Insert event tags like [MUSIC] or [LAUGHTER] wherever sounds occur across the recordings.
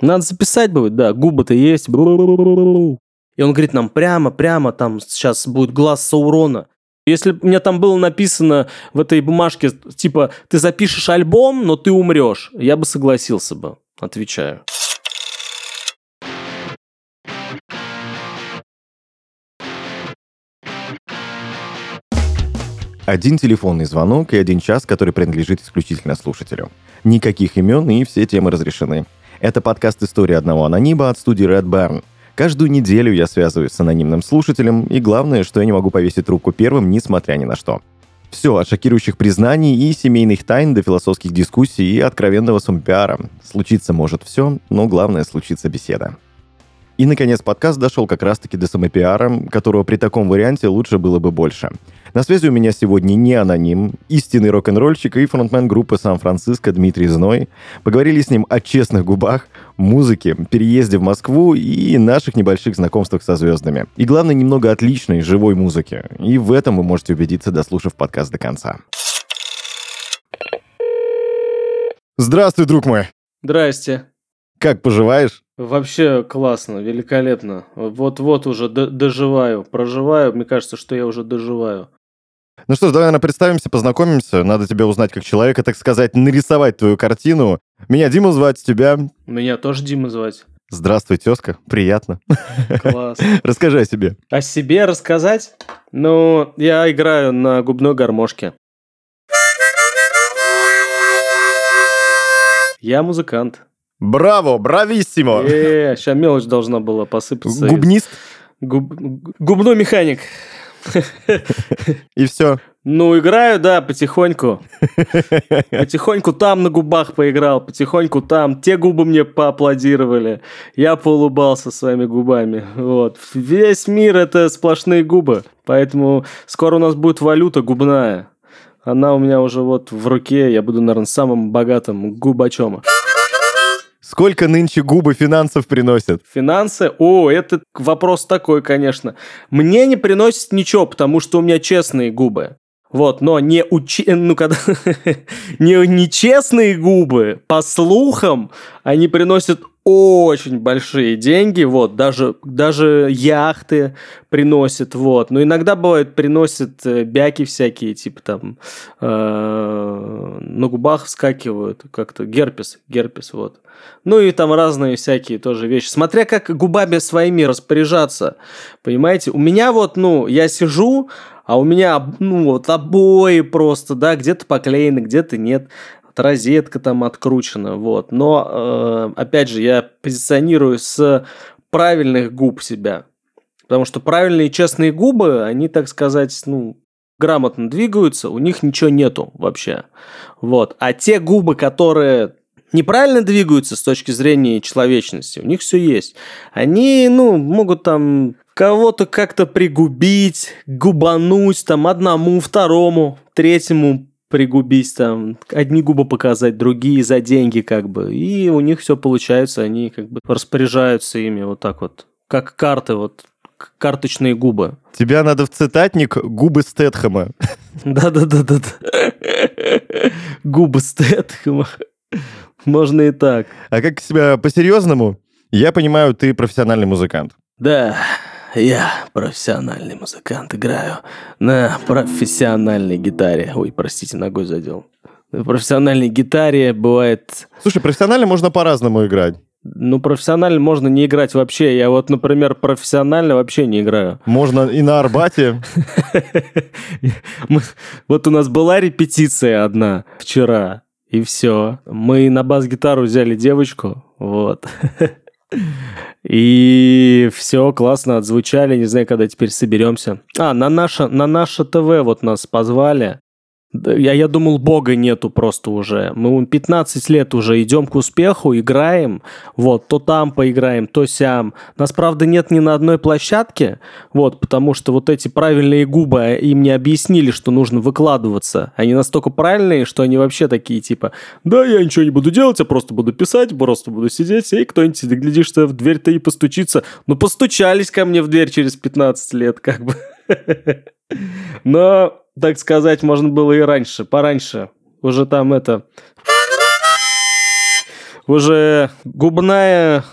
Надо записать будет, да, губы-то есть. И он говорит нам прямо, прямо, там сейчас будет глаз Саурона. Если у меня там было написано в этой бумажке, типа, ты запишешь альбом, но ты умрешь, я бы согласился бы, отвечаю. Один телефонный звонок и один час, который принадлежит исключительно слушателю. Никаких имен и все темы разрешены. Это подкаст «История одного анонима» от студии Red Barn. Каждую неделю я связываюсь с анонимным слушателем, и главное, что я не могу повесить трубку первым, несмотря ни на что. Все от шокирующих признаний и семейных тайн до философских дискуссий и откровенного сумпиара. Случиться может все, но главное случится беседа. И, наконец, подкаст дошел как раз-таки до самопиара, которого при таком варианте лучше было бы больше. На связи у меня сегодня не аноним, истинный рок-н-ролльщик и фронтмен группы Сан-Франциско Дмитрий Зной. Поговорили с ним о честных губах, музыке, переезде в Москву и наших небольших знакомствах со звездами. И главное, немного отличной, живой музыки. И в этом вы можете убедиться, дослушав подкаст до конца. Здравствуй, друг мой! Здрасте. Как поживаешь? Вообще классно, великолепно. Вот-вот уже доживаю, проживаю. Мне кажется, что я уже доживаю. Ну что ж, давай, наверное, представимся, познакомимся. Надо тебя узнать как человека, так сказать, нарисовать твою картину. Меня Дима звать, тебя? Меня тоже Дима звать. Здравствуй, тезка. Приятно. Класс. [LAUGHS] Расскажи о себе. О себе рассказать? Ну, я играю на губной гармошке. Я музыкант. Браво, брависсимо. Э, сейчас мелочь должна была посыпаться. Губнист? Губ... Губной механик. [LAUGHS] И все. Ну, играю, да, потихоньку. [LAUGHS] Потихоньку там на губах поиграл, потихоньку там. Те губы мне поаплодировали. Я поулыбался своими губами. Вот. Весь мир это сплошные губы. Поэтому скоро у нас будет валюта губная. Она у меня уже вот в руке. Я буду, наверное, самым богатым губачом. Сколько нынче губы финансов приносят? Финансы? О, это вопрос такой, конечно. Мне не приносит ничего, потому что у меня честные губы. Вот, но не учи... ну, когда... [LAUGHS] не нечестные губы, по слухам, они приносят очень большие деньги, вот, даже, даже яхты приносят, вот. Но иногда бывает приносят э, бяки всякие, типа там э, на губах вскакивают, как-то герпес, герпес, вот. Ну и там разные всякие тоже вещи. Смотря как губами своими распоряжаться, понимаете? У меня вот, ну, я сижу, а у меня, ну, вот обои просто, да, где-то поклеены, где-то нет розетка там откручена, вот. Но, э, опять же, я позиционирую с правильных губ себя. Потому что правильные честные губы, они, так сказать, ну, грамотно двигаются, у них ничего нету вообще. Вот. А те губы, которые неправильно двигаются с точки зрения человечности, у них все есть. Они, ну, могут там кого-то как-то пригубить, губануть там одному, второму, третьему пригубить там, одни губы показать, другие за деньги как бы. И у них все получается, они как бы распоряжаются ими вот так вот, как карты вот, карточные губы. Тебя надо в цитатник губы Стэтхэма. Да-да-да-да. Губы Стэтхэма. Можно и так. А как себя по-серьезному? Я понимаю, ты профессиональный музыкант. Да, я профессиональный музыкант, играю на профессиональной гитаре. Ой, простите, ногой задел. На профессиональной гитаре бывает... Слушай, профессионально можно по-разному играть. Ну, профессионально можно не играть вообще. Я вот, например, профессионально вообще не играю. Можно и на Арбате. [LAUGHS] Вот у нас была репетиция одна вчера, и все. Мы на бас-гитару взяли девочку, вот. [LAUGHS] И все классно отзвучали, не знаю, когда теперь соберемся. А, на наше, на наше ТВ вот нас позвали. Я, я думал, бога нету просто уже. Мы 15 лет уже идем к успеху, играем. Вот, то там поиграем, то сям. Нас, правда, нет ни на одной площадке. Вот, потому что вот эти правильные губы, а, им не объяснили, что нужно выкладываться. Они настолько правильные, что они вообще такие, типа, да, я ничего не буду делать, я просто буду писать, просто буду сидеть, и кто-нибудь, глядишь, что в дверь-то и постучится. Ну, постучались ко мне в дверь через 15 лет, как бы. [LAUGHS] Но так сказать, можно было и раньше, пораньше. Уже там это... уже губная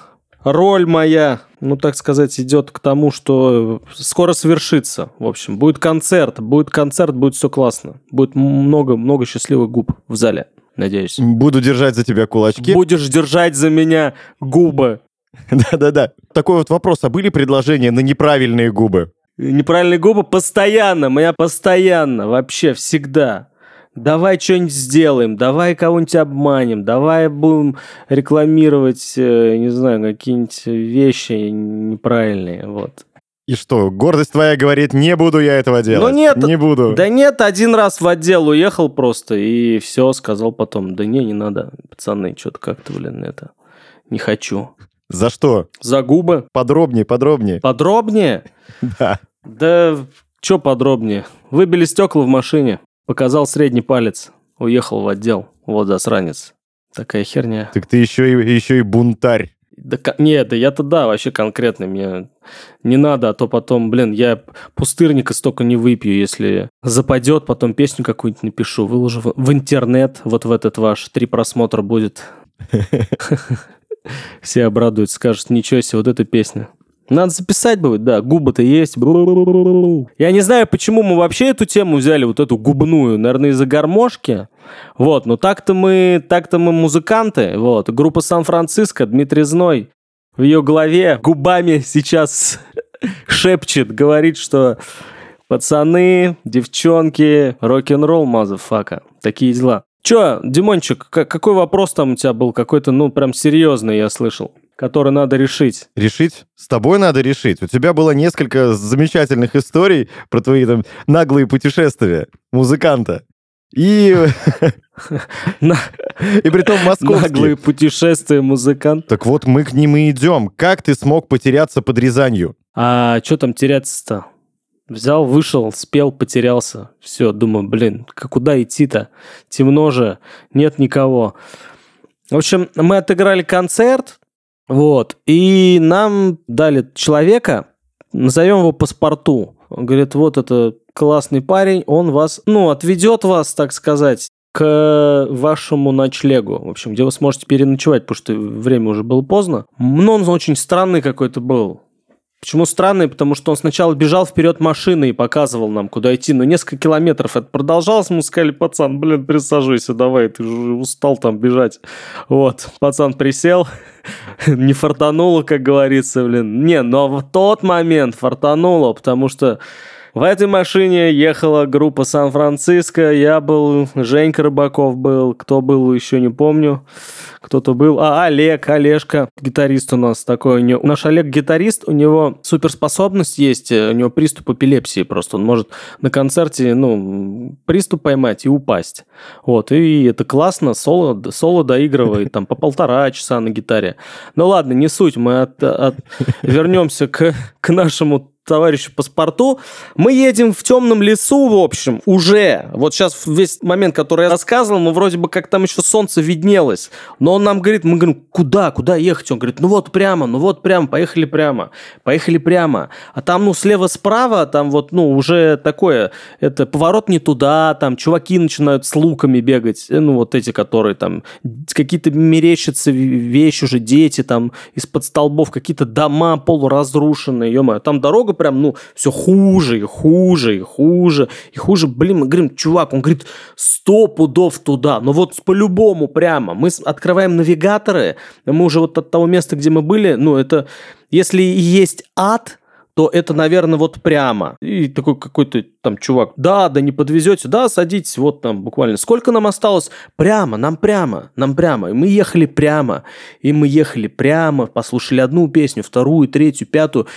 роль моя, ну, так сказать, идет к тому, что скоро свершится. В общем, будет концерт, будет концерт, будет все классно. Будет много-много счастливых губ в зале, надеюсь. Буду держать за тебя кулачки. Будешь держать за меня губы. [LAUGHS] Да-да-да. Такой вот вопрос, а были предложения на неправильные губы? Неправильные губы постоянно, моя постоянно, вообще всегда давай что-нибудь сделаем, давай кого-нибудь обманем, давай будем рекламировать, э, не знаю, какие-нибудь вещи неправильные, вот. И что, гордость твоя говорит, не буду я этого делать? Ну нет, не буду. Да нет, один раз в отдел уехал просто и все, сказал потом, да не, не надо, пацаны, что-то как-то, блин, это, не хочу. За что? За губы. Подробнее, подробнее. Подробнее? [LAUGHS] Да. Да, что подробнее? Выбили стекла в машине. Показал средний палец, уехал в отдел. Вот засранец. Такая херня. Так ты еще и, еще и бунтарь. Да, нет, да я-то да, вообще конкретно. Мне не надо, а то потом, блин, я пустырника столько не выпью, если западет, потом песню какую-нибудь напишу, выложу в, в интернет, вот в этот ваш, три просмотра будет. [LAUGHS] Все обрадуются, скажут, ничего себе, вот эта песня. Надо записать будет, да, губы-то есть. Я не знаю, почему мы вообще эту тему взяли, вот эту губную, наверное, из-за гармошки. Вот, но так-то мы, так-то мы музыканты, вот. Группа Сан-Франциско, Дмитрий Зной в ее голове губами сейчас [LAUGHS] шепчет, говорит, что пацаны, девчонки, рок-н-ролл, motherfucker. Такие дела. Че, Димончик, какой вопрос там у тебя был? Какой-то, ну, прям серьезный, я слышал который надо решить. Решить? С тобой надо решить. У тебя было несколько замечательных историй про твои там наглые путешествия музыканта. И... [LAUGHS] И при том московские. Наглые путешествия музыкант. Так вот, мы к ним и идем. Как ты смог потеряться под Рязанью? А что там теряться-то? Взял, вышел, спел, потерялся. Все, думаю, блин, куда идти-то? Темно же, нет никого. В общем, мы отыграли концерт, вот. И нам дали человека, назовем его паспорту. Он говорит, вот это классный парень, он вас, ну, отведет вас, так сказать, к вашему ночлегу, в общем, где вы сможете переночевать, потому что время уже было поздно. Но он очень странный какой-то был. Почему странный? Потому что он сначала бежал вперед машины и показывал нам, куда идти. Но несколько километров это продолжалось. Мы сказали, пацан, блин, присаживайся, давай, ты уже устал там бежать. Вот, пацан присел, [LAUGHS] не фартануло, как говорится, блин. Не, но в тот момент фартануло, потому что в этой машине ехала группа Сан-Франциско, я был, Женька Рыбаков был, кто был, еще не помню, кто-то был. А, Олег, Олежка, гитарист у нас такой. У него, наш Олег гитарист, у него суперспособность есть, у него приступ эпилепсии просто. Он может на концерте, ну, приступ поймать и упасть. Вот, и это классно, соло, соло доигрывает там по полтора часа на гитаре. Ну ладно, не суть, мы от, от... вернемся к, к нашему товарищу паспорту. Мы едем в темном лесу, в общем, уже. Вот сейчас весь момент, который я рассказывал, мы вроде бы как там еще солнце виднелось. Но он нам говорит, мы говорим, куда, куда ехать? Он говорит, ну вот прямо, ну вот прямо, поехали прямо, поехали прямо. А там, ну, слева-справа, там вот, ну, уже такое, это поворот не туда, там чуваки начинают с луками бегать, э, ну, вот эти, которые там, какие-то мерещатся вещи уже, дети там из-под столбов, какие-то дома полуразрушенные, ё там дорога дорога прям, ну, все хуже и хуже и хуже и хуже. Блин, мы говорим, чувак, он говорит, сто пудов туда. Но вот по-любому прямо. Мы открываем навигаторы, мы уже вот от того места, где мы были, ну, это, если есть ад, то это, наверное, вот прямо. И такой какой-то там чувак, да, да не подвезете, да, садитесь, вот там буквально. Сколько нам осталось? Прямо, нам прямо, нам прямо. И мы ехали прямо, и мы ехали прямо, послушали одну песню, вторую, третью, пятую.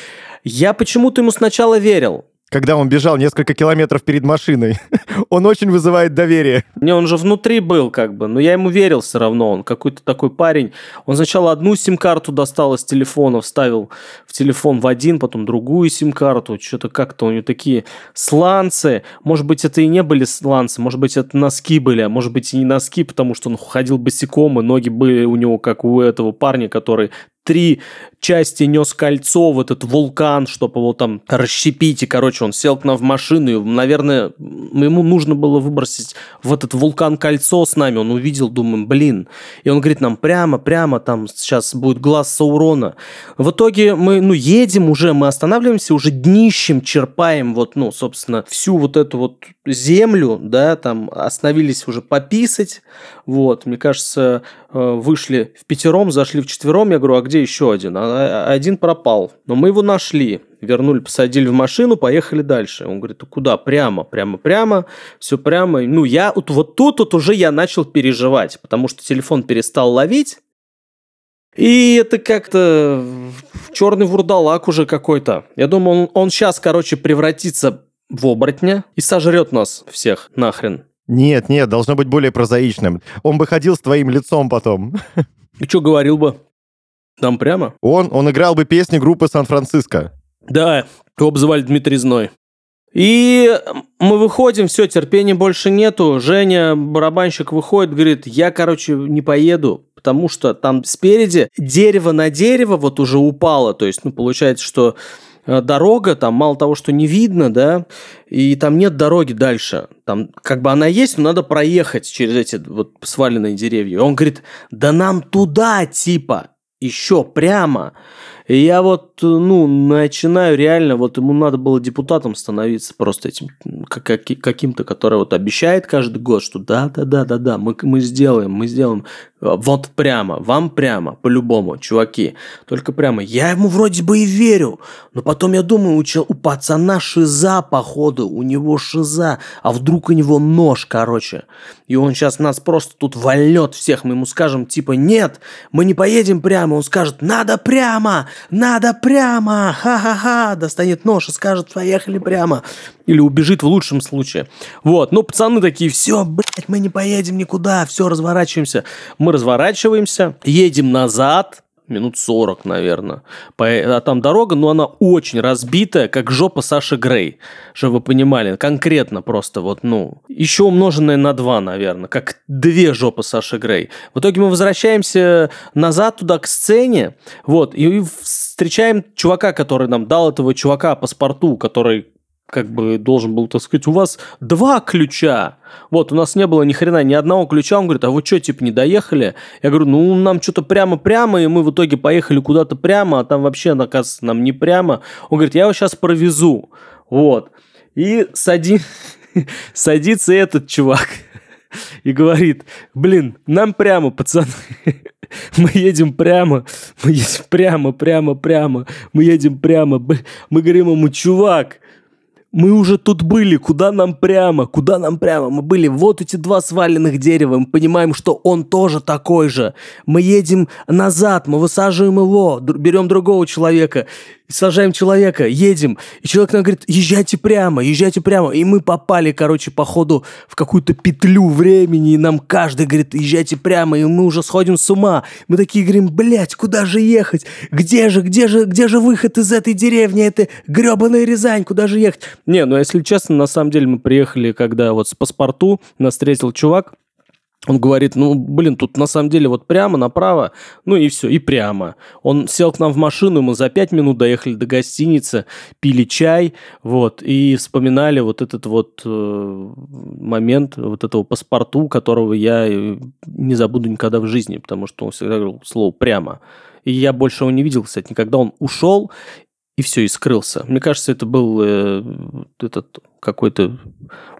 Я почему-то ему сначала верил. Когда он бежал несколько километров перед машиной. [LAUGHS] он очень вызывает доверие. Не, он же внутри был как бы, но я ему верил все равно. Он какой-то такой парень. Он сначала одну сим-карту достал из телефона, вставил в телефон в один, потом другую сим-карту. Что-то как-то у него такие сланцы. Может быть, это и не были сланцы, может быть, это носки были, а может быть, и не носки, потому что он ходил босиком, и ноги были у него как у этого парня, который три части нес кольцо в этот вулкан, чтобы его там расщепить. И, короче, он сел к нам в машину, и, наверное, ему нужно было выбросить в этот вулкан кольцо с нами. Он увидел, думаем, блин. И он говорит нам, прямо, прямо, там сейчас будет глаз Саурона. В итоге мы, ну, едем уже, мы останавливаемся, уже днищем черпаем вот, ну, собственно, всю вот эту вот землю, да, там остановились уже пописать, вот, мне кажется, э, вышли в пятером, зашли в четвером, я говорю, а где еще один? А, а один пропал, но мы его нашли, вернули, посадили в машину, поехали дальше. Он говорит, куда? Прямо, прямо, прямо, все прямо. Ну, я вот, вот тут вот уже я начал переживать, потому что телефон перестал ловить, и это как-то черный вурдалак уже какой-то. Я думаю, он, он сейчас, короче, превратится в оборотня и сожрет нас всех нахрен. Нет, нет, должно быть более прозаичным. Он бы ходил с твоим лицом потом. И что говорил бы? Там прямо? Он, он играл бы песни группы Сан-Франциско. Да, его обзывали Дмитрий Зной. И мы выходим, все, терпения больше нету. Женя, барабанщик, выходит, говорит, я, короче, не поеду, потому что там спереди дерево на дерево вот уже упало. То есть, ну, получается, что э, дорога, там мало того, что не видно, да, и там нет дороги дальше. Там как бы она есть, но надо проехать через эти вот сваленные деревья. И он говорит, да нам туда, типа, еще прямо. И я вот, ну, начинаю реально, вот ему надо было депутатом становиться просто этим, как, каким-то, который вот обещает каждый год, что да-да-да-да-да, мы, мы сделаем, мы сделаем. Вот прямо, вам прямо, по-любому, чуваки. Только прямо. Я ему вроде бы и верю, но потом я думаю, у, у пацана шиза, походу, у него шиза, а вдруг у него нож, короче. И он сейчас нас просто тут вольет всех. Мы ему скажем, типа, нет, мы не поедем прямо. Он скажет, надо прямо, надо прямо, ха-ха-ха. Достанет нож и скажет, поехали прямо. Или убежит в лучшем случае. Вот, ну, пацаны такие, все, блядь, мы не поедем никуда, все, разворачиваемся. Мы разворачиваемся, едем назад, минут 40, наверное. А там дорога, но она очень разбитая, как жопа Саши Грей, чтобы вы понимали, конкретно просто вот, ну, еще умноженное на 2, наверное, как две жопы Саши Грей. В итоге мы возвращаемся назад туда к сцене, вот, и встречаем чувака, который нам дал этого чувака паспорту, который как бы должен был, так сказать, у вас два ключа. Вот, у нас не было ни хрена ни одного ключа. Он говорит, а вы что, типа, не доехали? Я говорю, ну, нам что-то прямо-прямо, и мы в итоге поехали куда-то прямо, а там вообще, оказывается, нам не прямо. Он говорит, я его сейчас провезу. Вот. И сади... [LAUGHS] садится этот чувак и говорит, блин, нам прямо, пацаны. [LAUGHS] Мы едем прямо, мы едем прямо, прямо, прямо, мы едем прямо. Мы говорим ему, чувак, мы уже тут были, куда нам прямо, куда нам прямо? Мы были вот эти два сваленных дерева, мы понимаем, что он тоже такой же. Мы едем назад, мы высаживаем его, берем другого человека сажаем человека, едем, и человек нам говорит, езжайте прямо, езжайте прямо, и мы попали, короче, походу в какую-то петлю времени, и нам каждый говорит, езжайте прямо, и мы уже сходим с ума. Мы такие говорим, блядь, куда же ехать? Где же, где же, где же выход из этой деревни? Это гребаная Рязань, куда же ехать? Не, ну если честно, на самом деле мы приехали, когда вот с паспорту нас встретил чувак, он говорит, ну, блин, тут на самом деле вот прямо направо, ну и все, и прямо. Он сел к нам в машину, мы за пять минут доехали до гостиницы, пили чай, вот, и вспоминали вот этот вот э, момент, вот этого паспорту, которого я э, не забуду никогда в жизни, потому что он всегда говорил слово «прямо». И я больше его не видел, кстати, никогда он ушел, и все, и скрылся. Мне кажется, это был э, этот какой-то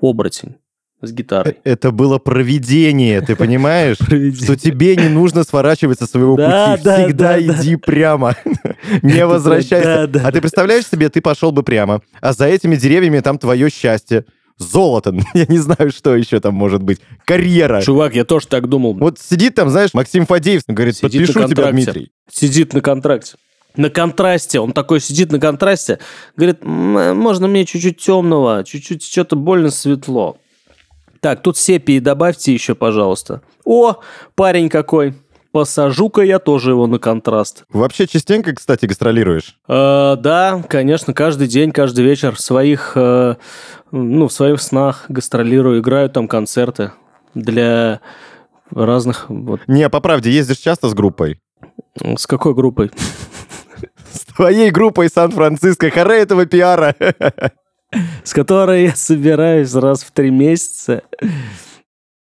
оборотень с гитарой. Э, это было проведение, ты понимаешь? [LAUGHS] Что тебе не нужно сворачивать со своего пути. Всегда иди прямо. [LAUGHS] Не возвращайся. А ты представляешь себе, ты пошел бы прямо, а за этими деревьями там твое счастье золото, [LAUGHS] я не знаю, что еще там может быть, карьера. Чувак, я тоже так думал. Вот сидит там, знаешь, Максим Фадеев, говорит, сидит подпишу тебя, Дмитрий. Сидит на контракте. На контрасте, он такой сидит на контрасте, говорит, можно мне чуть-чуть темного, чуть-чуть что-то больно светло. Так, тут сепии добавьте еще, пожалуйста. О, парень какой. Посажу-ка я тоже его на контраст. Вообще частенько, кстати, гастролируешь? Э, да, конечно, каждый день, каждый вечер в своих, э, ну, в своих снах гастролирую, играю там концерты для разных... Вот. Не, по правде, ездишь часто с группой? С какой группой? [LAUGHS] С твоей группой Сан-Франциско. Харе этого пиара. С которой я собираюсь раз в три месяца.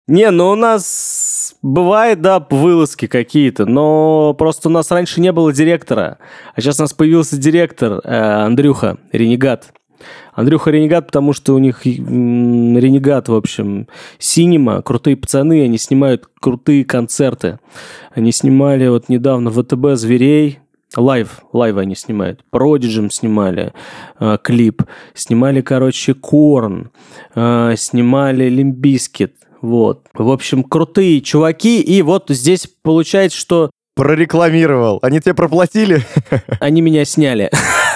Не, ну у нас бывает, да, вылазки какие-то, но просто у нас раньше не было директора, а сейчас у нас появился директор э, Андрюха Ренегат. Андрюха Ренегат, потому что у них Ренегат, в общем, Синема, крутые пацаны, они снимают крутые концерты. Они снимали вот недавно ВТБ «Зверей», Live, live они снимают. Продиджем снимали э, клип. Снимали, короче, Korn. Э, снимали Limp Bizkit. Вот. В общем, крутые чуваки. И вот здесь получается, что... Прорекламировал. Они тебе проплатили? Они меня сняли.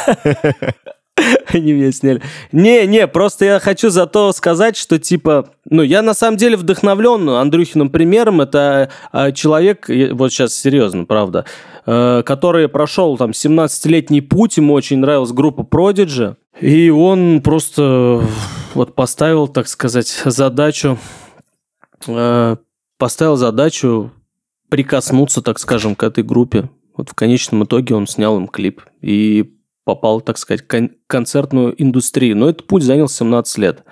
[LAUGHS] [LAUGHS] Они меня сняли. Не, не, просто я хочу зато сказать, что типа, ну, я на самом деле вдохновлен Андрюхиным примером. Это а, человек, вот сейчас серьезно, правда, э, который прошел там 17-летний путь, ему очень нравилась группа Prodigy, и он просто вот поставил, так сказать, задачу, э, поставил задачу прикоснуться, так скажем, к этой группе. Вот в конечном итоге он снял им клип. И попал, так сказать, в концертную индустрию. Но этот путь занял 17 лет.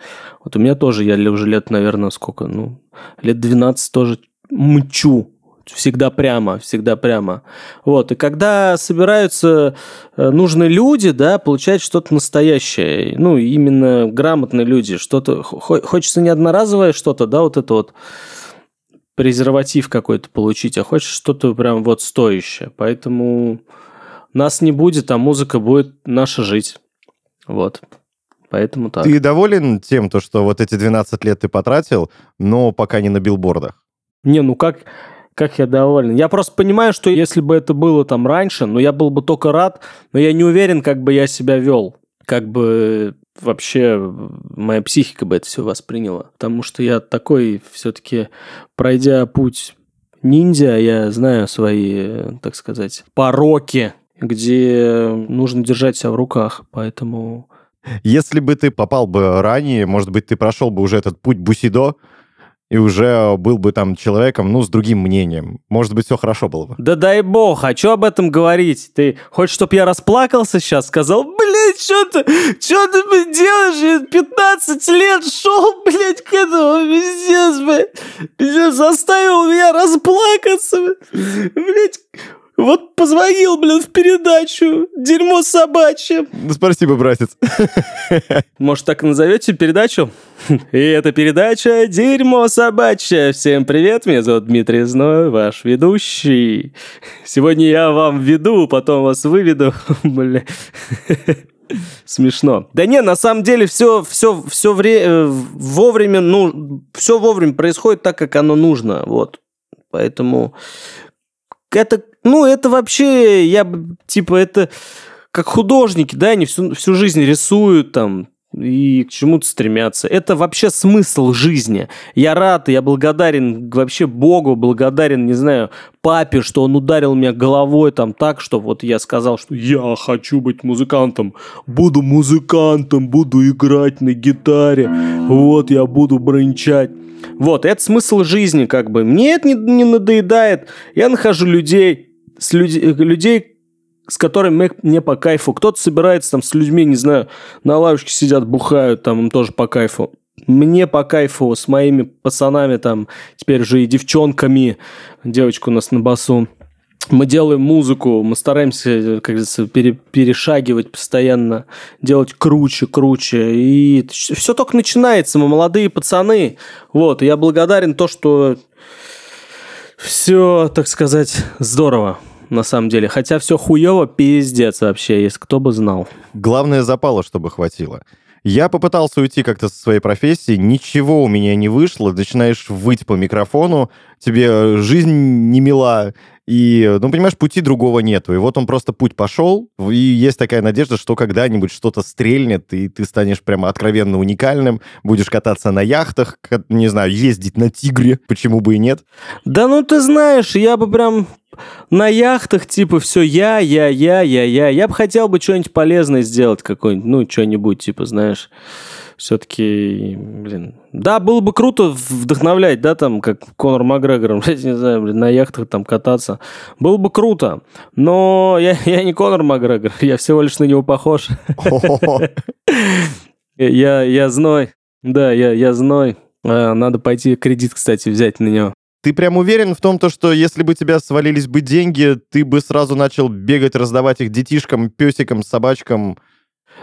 Вот у меня тоже, я уже лет, наверное, сколько, ну, лет 12 тоже мчу. Всегда прямо, всегда прямо. Вот, и когда собираются э, нужные люди, да, получать что-то настоящее. Ну, именно грамотные люди. Что-то, хочется не одноразовое что-то, да, вот это вот презерватив какой-то получить, а хочешь что-то прям вот стоящее. Поэтому нас не будет, а музыка будет наша жить. Вот. Поэтому так. Ты доволен тем, то, что вот эти 12 лет ты потратил, но пока не на билбордах? Не, ну как, как я доволен. Я просто понимаю, что если бы это было там раньше, ну я был бы только рад, но я не уверен, как бы я себя вел. Как бы вообще моя психика бы это все восприняла. Потому что я такой все-таки, пройдя путь ниндзя, я знаю свои, так сказать, пороки, где нужно держать себя в руках, поэтому... Если бы ты попал бы ранее, может быть, ты прошел бы уже этот путь Бусидо, и уже был бы там человеком, ну, с другим мнением. Может быть, все хорошо было бы. Да дай бог, а что об этом говорить? Ты хочешь, чтобы я расплакался сейчас? Сказал, блядь, что ты, что ты делаешь? Я 15 лет шел, блядь, к этому, пиздец, блядь. Пиздец, заставил меня расплакаться, блядь. Вот позвонил, блин, в передачу. Дерьмо собачье. Ну, спасибо, братец. Может, так назовете передачу? И эта передача «Дерьмо собачье». Всем привет, меня зовут Дмитрий Зной, ваш ведущий. Сегодня я вам веду, потом вас выведу. [LAUGHS] Бля. Смешно. Да не, на самом деле все, все, все вре- э, вовремя, ну, все вовремя происходит так, как оно нужно. Вот. Поэтому это, ну, это вообще, я типа, это как художники, да, они всю, всю жизнь рисуют там, и к чему-то стремятся. Это вообще смысл жизни. Я рад, я благодарен вообще Богу, благодарен, не знаю, папе, что он ударил меня головой там так, что вот я сказал, что я хочу быть музыкантом, буду музыкантом, буду играть на гитаре, вот я буду брончать. Вот, это смысл жизни, как бы. Мне это не, не надоедает. Я нахожу людей, с люд, людей, с которыми мне по кайфу. Кто-то собирается там с людьми, не знаю, на лавочке сидят, бухают, там им тоже по кайфу. Мне по кайфу с моими пацанами там, теперь же и девчонками. Девочка у нас на басу мы делаем музыку, мы стараемся, как говорится, пере, перешагивать постоянно, делать круче, круче. И все только начинается, мы молодые пацаны. Вот, я благодарен то, что все, так сказать, здорово на самом деле. Хотя все хуево, пиздец вообще, если кто бы знал. Главное запало, чтобы хватило. Я попытался уйти как-то со своей профессии, ничего у меня не вышло, начинаешь выть по микрофону, тебе жизнь не мила, и, ну, понимаешь, пути другого нету. И вот он просто путь пошел, и есть такая надежда, что когда-нибудь что-то стрельнет, и ты станешь прямо откровенно уникальным, будешь кататься на яхтах, не знаю, ездить на тигре, почему бы и нет. Да ну ты знаешь, я бы прям на яхтах, типа, все я, я, я, я, я. Я бы хотел бы что-нибудь полезное сделать, какой-нибудь, ну, что-нибудь, типа, знаешь, все-таки, блин, да, было бы круто вдохновлять, да, там, как Конор Макгрегор, [LAUGHS] не знаю, блин, на яхтах там кататься. Было бы круто, но я, я не Конор Макгрегор, я всего лишь на него похож. [LAUGHS] Я, я зной, да, я, я зной. А, надо пойти кредит, кстати, взять на него. Ты прям уверен в том, то, что если бы тебя свалились бы деньги, ты бы сразу начал бегать, раздавать их детишкам, песикам, собачкам?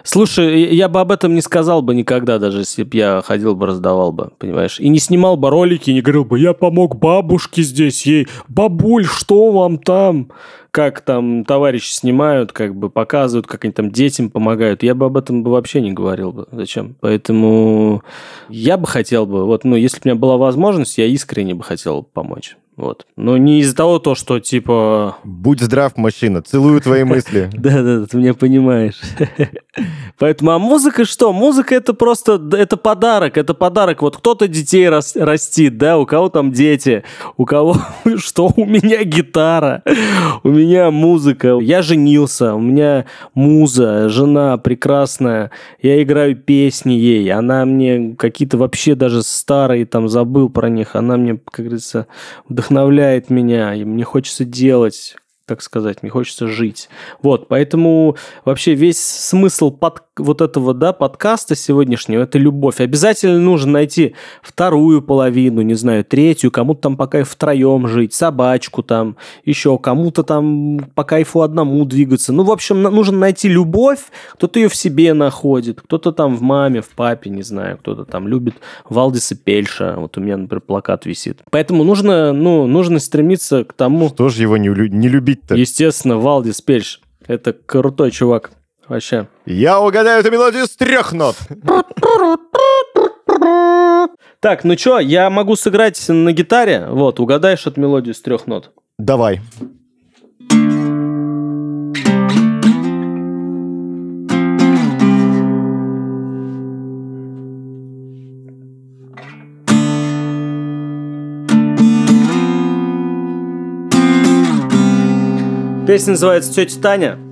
Слушай, я бы об этом не сказал бы никогда, даже если бы я ходил бы, раздавал бы, понимаешь? И не снимал бы ролики, не говорил бы, я помог бабушке здесь, ей, бабуль, что вам там? Как там товарищи снимают, как бы показывают, как они там детям помогают. Я бы об этом бы вообще не говорил бы. Зачем? Поэтому я бы хотел бы, вот, ну, если бы у меня была возможность, я искренне бы хотел помочь. Вот. Но не из-за того, то, что типа... Будь здрав, мужчина, целую твои [LAUGHS] мысли. Да-да, ты меня понимаешь. [LAUGHS] Поэтому, а музыка что? Музыка это просто, это подарок, это подарок. Вот кто-то детей растит, да, у кого там дети, у кого [LAUGHS] что? У меня гитара, у меня музыка. Я женился, у меня муза, жена прекрасная, я играю песни ей, она мне какие-то вообще даже старые, там, забыл про них, она мне, как говорится, вдохновляет вдохновляет меня, и мне хочется делать так сказать, мне хочется жить. Вот, поэтому вообще весь смысл под, вот этого, да, подкаста сегодняшнего – это любовь. Обязательно нужно найти вторую половину, не знаю, третью, кому-то там по кайфу втроем жить, собачку там, еще кому-то там по кайфу одному двигаться. Ну, в общем, нужно найти любовь, кто-то ее в себе находит, кто-то там в маме, в папе, не знаю, кто-то там любит Валдиса Пельша, вот у меня, например, плакат висит. Поэтому нужно, ну, нужно стремиться к тому... Что же его не, не любить то Естественно, Валдис Пельш. Это крутой чувак. Вообще. Я угадаю эту мелодию с трех нот. Так, ну чё, я могу сыграть на гитаре. Вот, угадаешь эту мелодию с трех нот. Давай. Песня называется «Тетя Таня».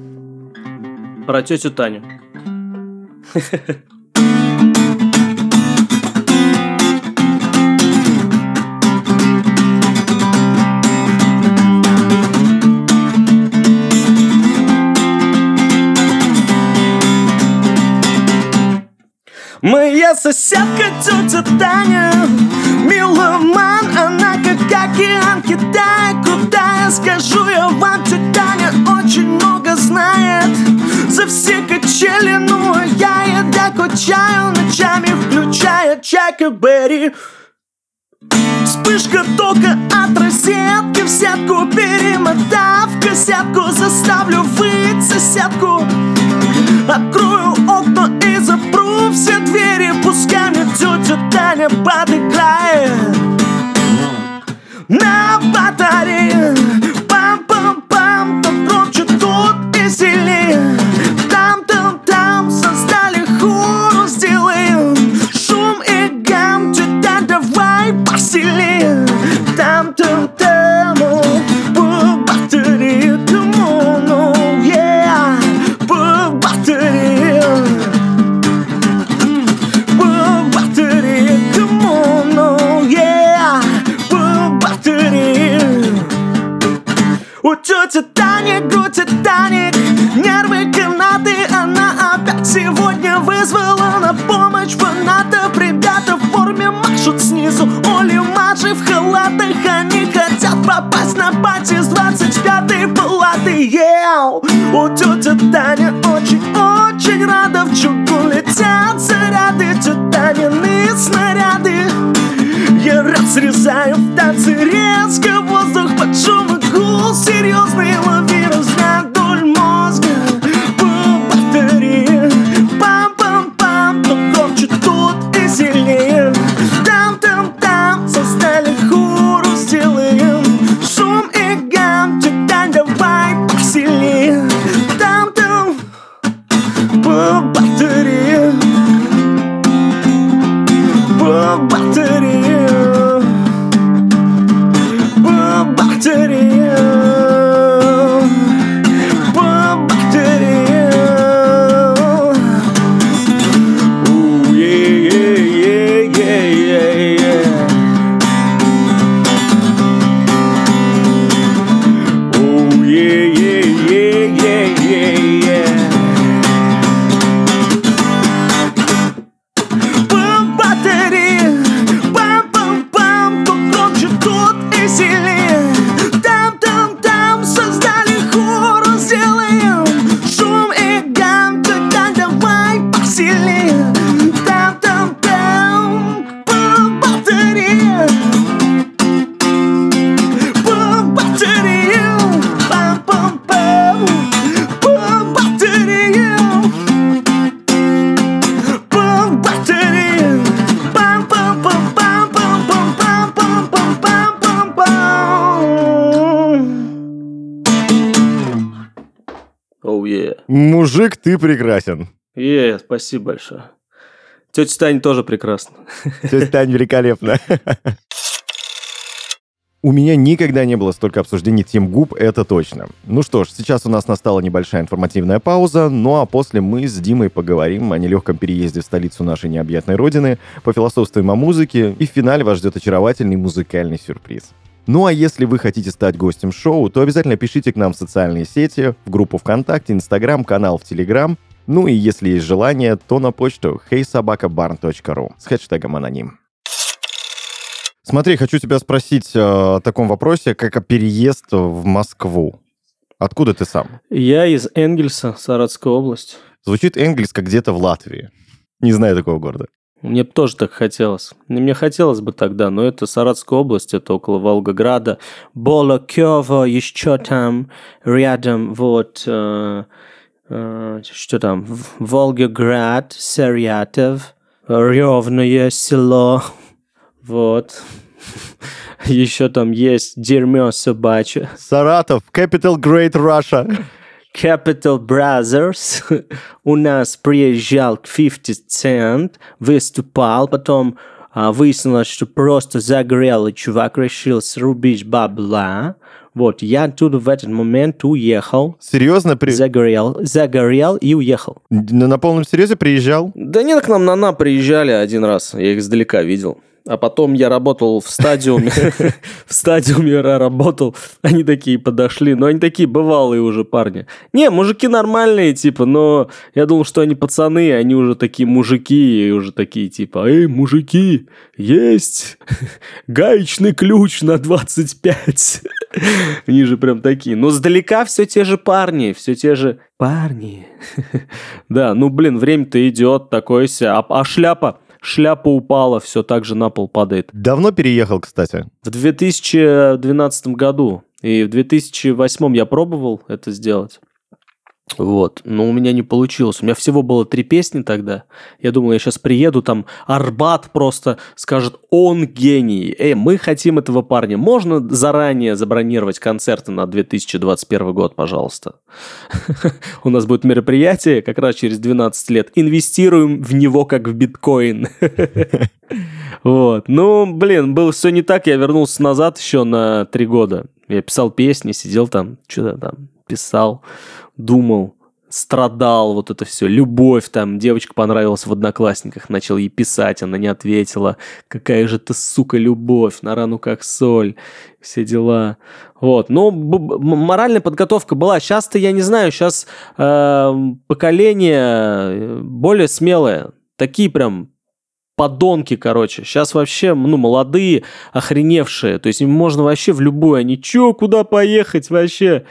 Про тетю Таню. Моя соседка тетя Таня Миломан, она как океан Китая Крутая, скажу я вам, тетя за все качели Ну а я ей докучаю Ночами включая Чака Берри. Вспышка тока от розетки в сетку Перемотав кассетку Заставлю выть соседку Открою окна и запру все двери. Пускай мне тетя Таня подыграет. На батарее. Пам-пам-пам, громче тут и Там-там-там, по батарее, come on, oh yeah По попасть на пати с 25-й палаты yeah! У тети Таня очень-очень рада. В чугун летят заряды Титанины снаряды. Я разрезаю в танце резко воздух под шум и гул Серьезный. Лавина вдоль мозга прекрасен. Е, спасибо большое. Тетя Таня тоже прекрасна. Тетя Таня великолепна. У меня никогда не было столько обсуждений тем губ, это точно. Ну что ж, сейчас у нас настала небольшая информативная пауза, ну а после мы с Димой поговорим о нелегком переезде в столицу нашей необъятной родины, пофилософствуем о музыке, и в финале вас ждет очаровательный музыкальный сюрприз. Ну а если вы хотите стать гостем шоу, то обязательно пишите к нам в социальные сети, в группу ВКонтакте, Инстаграм, канал в Телеграм, ну и если есть желание, то на почту heysobakabarn.ru с хэштегом аноним. Смотри, хочу тебя спросить э, о таком вопросе, как о переезд в Москву. Откуда ты сам? Я из Энгельса, Саратовская область. Звучит Энгельс как где-то в Латвии. Не знаю такого города. Мне бы тоже так хотелось. Мне хотелось бы тогда, но это Саратовская область, это около Волгограда. Болокёво, еще там, рядом, вот, э, что там, Волгоград, Саратов, Ревное село, [LAUGHS] вот. [LAUGHS] Еще там есть дерьмо собачье. Саратов, Capital Great Russia. Capital Brothers. [LAUGHS] У нас приезжал 50 Cent, выступал, потом а, выяснилось, что просто загорелый чувак решил срубить бабла. Вот, я оттуда в этот момент уехал. Серьезно? При... Загорел, загорел и уехал. На, на полном серьезе приезжал? Да нет, к нам на на приезжали один раз. Я их издалека видел. А потом я работал в стадиуме. [LAUGHS] в стадиуме я работал. Они такие подошли. Но они такие бывалые уже парни. Не, мужики нормальные, типа, но я думал, что они пацаны, они уже такие мужики, и уже такие, типа, эй, мужики, есть гаечный ключ на 25. [LAUGHS] они же прям такие. Но сдалека все те же парни, все те же парни. [LAUGHS] да, ну, блин, время-то идет, такое себе. А, а шляпа? Шляпа упала, все так же на пол падает. Давно переехал, кстати? В 2012 году. И в 2008 я пробовал это сделать. Вот, но у меня не получилось. У меня всего было три песни тогда. Я думал, я сейчас приеду, там Арбат просто скажет, он гений. Эй, мы хотим этого парня. Можно заранее забронировать концерты на 2021 год, пожалуйста? [LAUGHS] У нас будет мероприятие как раз через 12 лет. Инвестируем в него как в биткоин. [LAUGHS] Вот. Ну, блин, было все не так. Я вернулся назад еще на три года. Я писал песни, сидел там, что-то там писал думал, страдал, вот это все, любовь там, девочка понравилась в одноклассниках, начал ей писать, она не ответила, какая же ты, сука, любовь, на рану как соль, все дела. Вот, ну, моральная подготовка была, сейчас-то я не знаю, сейчас э, поколение более смелое, такие прям подонки, короче. Сейчас вообще, ну, молодые, охреневшие. То есть им можно вообще в любую. Они, чё, куда поехать вообще?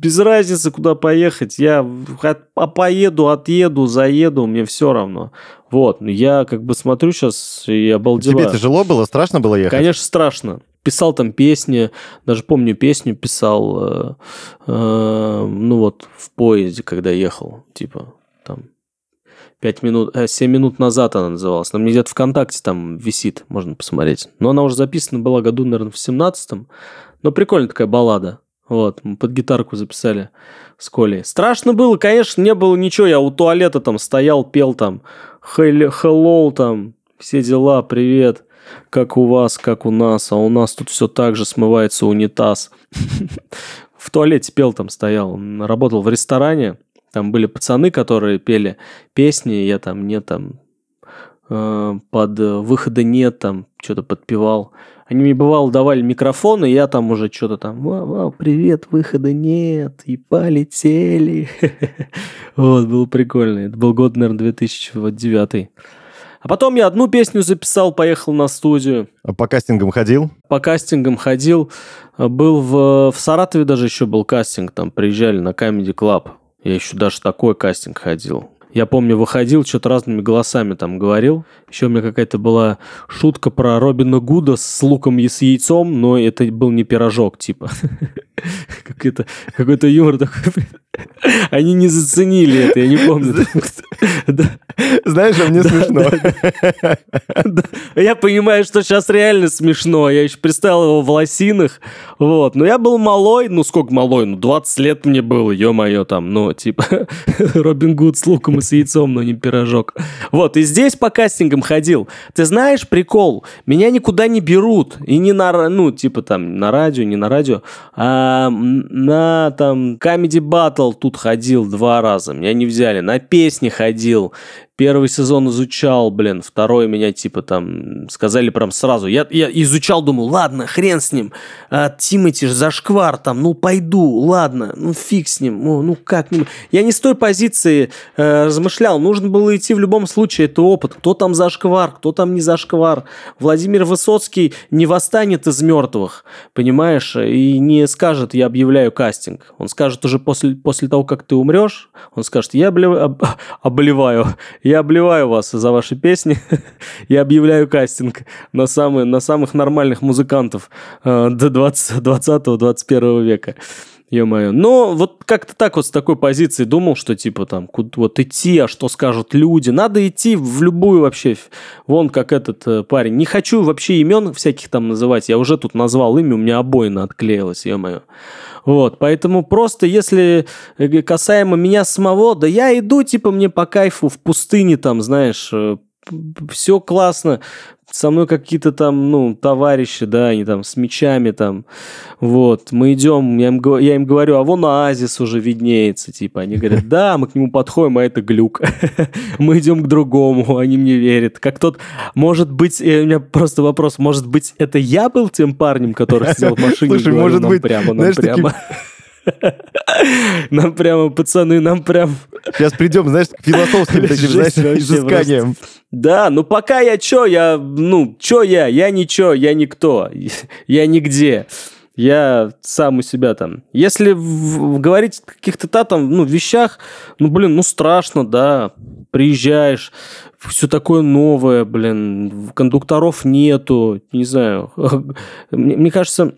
Без разницы, куда поехать. Я а поеду, отъеду, заеду, мне все равно. Вот, я как бы смотрю сейчас и обалдеваю. Тебе тяжело было? Страшно было ехать? Конечно, страшно. Писал там песни, даже помню песню писал, э, э, ну вот, в поезде, когда ехал, типа, там, 5 минут, э, 7 минут назад она называлась. Мне где-то ВКонтакте там висит, можно посмотреть. Но она уже записана была году, наверное, в 17-м. Но прикольная такая баллада. Вот, мы под гитарку записали с Колей. Страшно было, конечно, не было ничего. Я у туалета там стоял, пел там «Hello», там, все дела, привет. Как у вас, как у нас, а у нас тут все так же смывается унитаз. [LAUGHS] В туалете пел там стоял. Работал в ресторане. Там были пацаны, которые пели песни, я там не там э, под выхода нет, там что-то подпевал. Они мне бывало давали микрофон, и я там уже что-то там, вау, вау, привет, выхода нет, и полетели. [LAUGHS] Вот, было прикольно. Это был год, наверное, 2009. А потом я одну песню записал, поехал на студию. А по кастингам ходил? По кастингам ходил. Был в, в Саратове даже еще был кастинг, там приезжали на Comedy Club. Я еще даже такой кастинг ходил. Я помню, выходил, что-то разными голосами там говорил. Еще у меня какая-то была шутка про Робина Гуда с луком и с яйцом, но это был не пирожок, типа. [LAUGHS] Какой-то какой юмор такой. Они не заценили это, я не помню. Знаешь, а мне смешно. Я понимаю, что сейчас реально смешно. Я еще представил его в лосинах. Вот. Но я был малой. Ну, сколько малой? Ну, 20 лет мне было, ё-моё, там, ну, типа, [LAUGHS] Робин Гуд с луком и с яйцом, но не пирожок. Вот, и здесь по кастингам ходил. Ты знаешь, прикол, меня никуда не берут. И не на, ну, типа, там, на радио, не на радио, а на, там, Comedy Battle тут ходил два раза. Меня не взяли. На песни ходил. Первый сезон изучал, блин, второй меня типа там сказали прям сразу. Я, я изучал, думаю, ладно, хрен с ним. А, Тимати ж зашквар там, ну пойду, ладно, ну фиг с ним, ну, ну как ним. Я не с той позиции э, размышлял, нужно было идти в любом случае, это опыт. Кто там зашквар, кто там не зашквар. Владимир Высоцкий не восстанет из мертвых, понимаешь, и не скажет, я объявляю кастинг. Он скажет уже после, после того, как ты умрешь, он скажет, я [LAUGHS] обливаю, я обливаю вас за ваши песни. [LAUGHS] Я объявляю кастинг на, самые, на самых нормальных музыкантов э, до 20-21 века. Ё-моё. Но вот как-то так вот с такой позиции думал, что типа там вот идти, а что скажут люди. Надо идти в любую вообще, вон как этот э, парень. Не хочу вообще имен всяких там называть. Я уже тут назвал имя, у меня обоина отклеилась, ё-моё. Вот, поэтому просто если э, касаемо меня самого, да я иду, типа, мне по кайфу в пустыне там, знаешь, э, все классно, со мной какие-то там, ну, товарищи, да, они там с мечами там, вот, мы идем, я им, я им говорю, а вон оазис уже виднеется, типа, они говорят, да, мы к нему подходим, а это глюк, [LAUGHS] мы идем к другому, они мне верят, как тот, может быть, э, у меня просто вопрос, может быть, это я был тем парнем, который сидел в машине, Слушай, может быть, прямо, нам прямо. [LAUGHS] Нам прямо, пацаны, нам прям... Сейчас придем, знаешь, к философским таким, [LAUGHS] знаешь, изысканиям. Да, ну пока я чё, я, ну, чё я? Я ничего, я никто, [LAUGHS] я нигде. Я сам у себя там. Если в, в, говорить о каких-то там, ну, вещах, ну, блин, ну, страшно, да. Приезжаешь, все такое новое, блин, кондукторов нету, не знаю. Мне, мне кажется,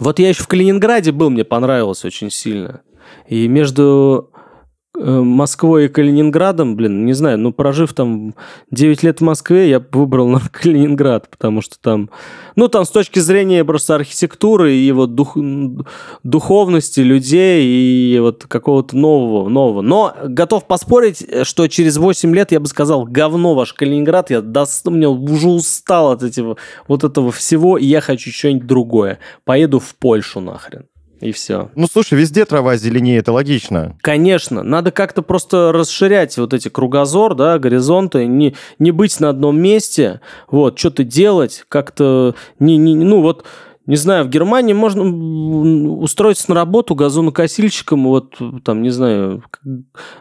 вот я еще в Калининграде был, мне понравилось очень сильно. И между Москвой и Калининградом, блин, не знаю, ну, прожив там 9 лет в Москве, я выбрал [LAUGHS] на Калининград, потому что там, ну, там с точки зрения просто архитектуры и вот дух, духовности людей и вот какого-то нового, нового. Но готов поспорить, что через 8 лет я бы сказал, говно ваш Калининград, я даст, мне уже устал от этого, вот этого всего, и я хочу что-нибудь другое. Поеду в Польшу нахрен и все. Ну, слушай, везде трава зеленее, это логично. Конечно, надо как-то просто расширять вот эти кругозор, да, горизонты, не, не быть на одном месте, вот, что-то делать, как-то, не, не, ну, вот, не знаю, в Германии можно устроиться на работу газонокосильщиком, вот там, не знаю,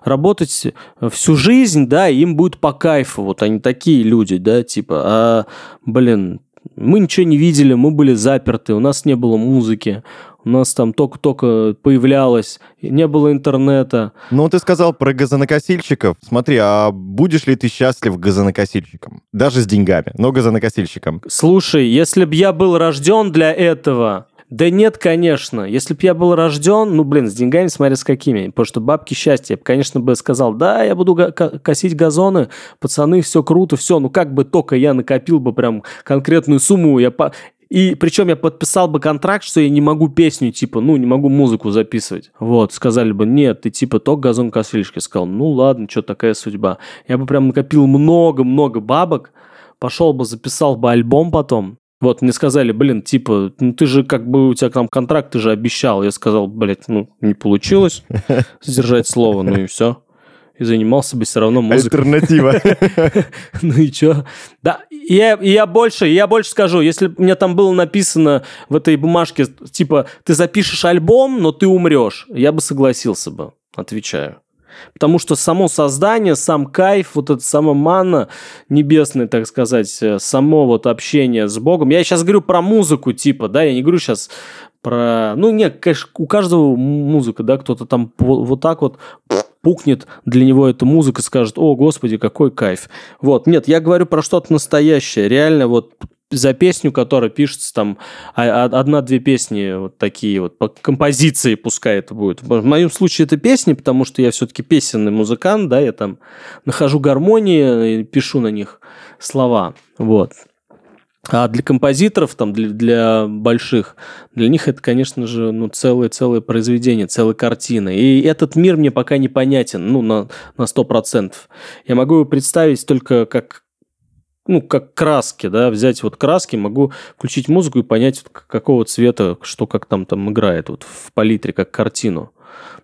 работать всю жизнь, да, им будет по кайфу, вот они такие люди, да, типа, а, блин, мы ничего не видели, мы были заперты, у нас не было музыки, у нас там только-только появлялось, не было интернета. Ну, ты сказал про газонокосильщиков. Смотри, а будешь ли ты счастлив газонокосильщиком? Даже с деньгами, но газонокосильщиком. Слушай, если бы я был рожден для этого, да нет, конечно. Если бы я был рожден, ну, блин, с деньгами, смотря с какими. Потому что бабки счастья. Я бы, конечно, бы сказал, да, я буду косить газоны, пацаны, все круто, все. Ну, как бы только я накопил бы прям конкретную сумму, я по... И причем я подписал бы контракт, что я не могу песню, типа, ну, не могу музыку записывать. Вот, сказали бы, нет, ты типа только газон косильщик. Сказал, ну ладно, что такая судьба. Я бы прям накопил много-много бабок, пошел бы, записал бы альбом потом. Вот, мне сказали, блин, типа, ну ты же как бы, у тебя там контракт, ты же обещал. Я сказал, блядь, ну, не получилось [LAUGHS] сдержать слово, ну и все и занимался бы все равно музыкой. Альтернатива. [LAUGHS] Ну и что? Да, я, я больше, я больше скажу, если мне там было написано в этой бумажке, типа, ты запишешь альбом, но ты умрешь, я бы согласился бы, отвечаю. Потому что само создание, сам кайф, вот это сама манна небесная, так сказать, э, само вот общение с Богом. Я сейчас говорю про музыку, типа, да, я не говорю сейчас про... Ну, нет, конечно, у каждого музыка, да, кто-то там вот так вот пукнет для него эта музыка, скажет, о, господи, какой кайф. Вот, нет, я говорю про что-то настоящее, реально вот за песню, которая пишется там а, а, одна-две песни вот такие вот по композиции, пускай это будет. В моем случае это песни, потому что я все-таки песенный музыкант, да, я там нахожу гармонии и пишу на них слова, вот. А для композиторов, там, для, для больших, для них это, конечно же, ну, целое-целое произведение, целая картина. И этот мир мне пока непонятен, ну, на, на 100%. Я могу его представить только как, ну, как краски, да, взять вот краски, могу включить музыку и понять, какого цвета, что как там там играет вот в палитре, как картину.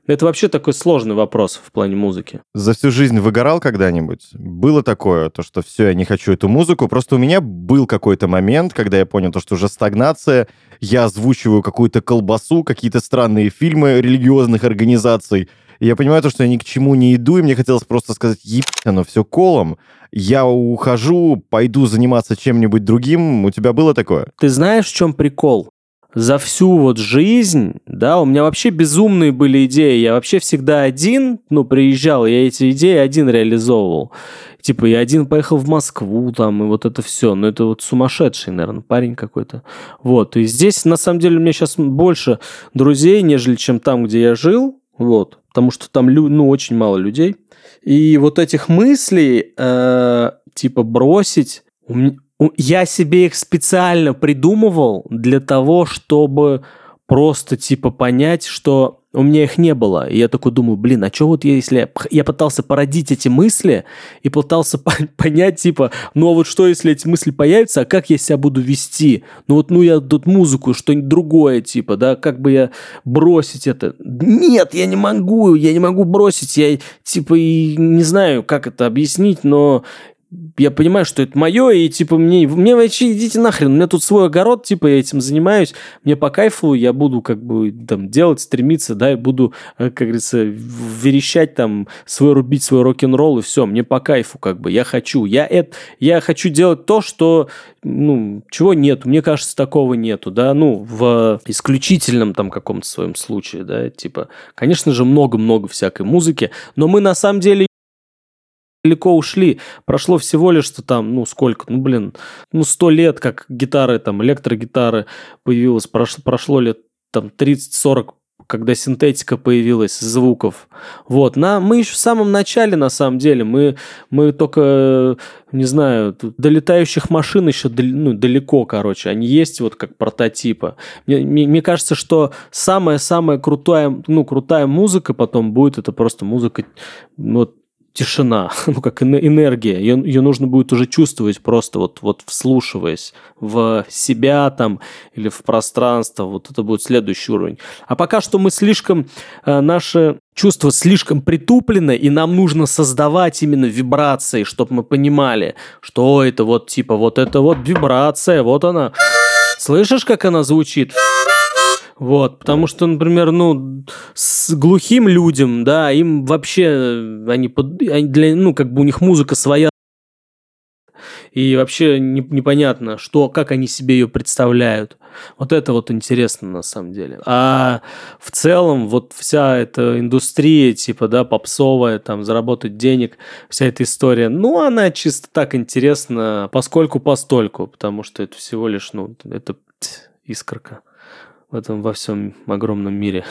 Это вообще такой сложный вопрос в плане музыки. За всю жизнь выгорал когда-нибудь? Было такое, то, что все, я не хочу эту музыку. Просто у меня был какой-то момент, когда я понял, то, что уже стагнация, я озвучиваю какую-то колбасу, какие-то странные фильмы религиозных организаций. И я понимаю то, что я ни к чему не иду, и мне хотелось просто сказать, ебать, оно все колом. Я ухожу, пойду заниматься чем-нибудь другим. У тебя было такое? Ты знаешь, в чем прикол? За всю вот жизнь, да, у меня вообще безумные были идеи. Я вообще всегда один, ну, приезжал, я эти идеи один реализовывал. Типа, я один поехал в Москву, там, и вот это все. Ну, это вот сумасшедший, наверное, парень какой-то. Вот, и здесь, на самом деле, у меня сейчас больше друзей, нежели чем там, где я жил, вот, потому что там, ну, очень мало людей. И вот этих мыслей, э, типа, бросить, я себе их специально придумывал для того, чтобы просто типа понять, что у меня их не было. И я такой думаю, блин, а что вот если... Я, я пытался породить эти мысли и пытался [LAUGHS] понять, типа, ну а вот что, если эти мысли появятся, а как я себя буду вести? Ну вот, ну я тут музыку, что-нибудь другое, типа, да, как бы я бросить это? Нет, я не могу, я не могу бросить, я, типа, и не знаю, как это объяснить, но я понимаю, что это мое, и типа мне, мне вообще идите нахрен, у меня тут свой огород, типа я этим занимаюсь, мне по кайфу, я буду как бы там делать, стремиться, да, и буду, э, как говорится, верещать там, свой рубить свой рок-н-ролл, и все, мне по кайфу как бы, я хочу, я, это, я хочу делать то, что, ну, чего нет, мне кажется, такого нету, да, ну, в исключительном там каком-то своем случае, да, типа, конечно же, много-много всякой музыки, но мы на самом деле далеко ушли. Прошло всего лишь, что там, ну, сколько, ну, блин, ну, сто лет, как гитары, там, электрогитары появилась. Прошло, прошло лет, там, 30-40 когда синтетика появилась звуков. Вот, на, мы еще в самом начале, на самом деле, мы, мы только, не знаю, до летающих машин еще ну, далеко, короче, они есть вот как прототипы. Мне, мне, мне кажется, что самая-самая крутая, ну, крутая музыка потом будет, это просто музыка, вот, тишина, [LAUGHS] ну как энергия, ее, нужно будет уже чувствовать просто вот, вот вслушиваясь в себя там или в пространство, вот это будет следующий уровень. А пока что мы слишком, э, наши чувства слишком притуплены, и нам нужно создавать именно вибрации, чтобы мы понимали, что это вот типа вот это вот вибрация, вот она. Слышишь, как она звучит? Вот, потому что, например, ну, с глухим людям, да, им вообще, они, под, они для, ну, как бы у них музыка своя, и вообще не, непонятно, что, как они себе ее представляют. Вот это вот интересно на самом деле. А в целом вот вся эта индустрия, типа, да, попсовая, там, заработать денег, вся эта история, ну, она чисто так интересна, поскольку постольку, потому что это всего лишь, ну, это искорка в этом во всем огромном мире.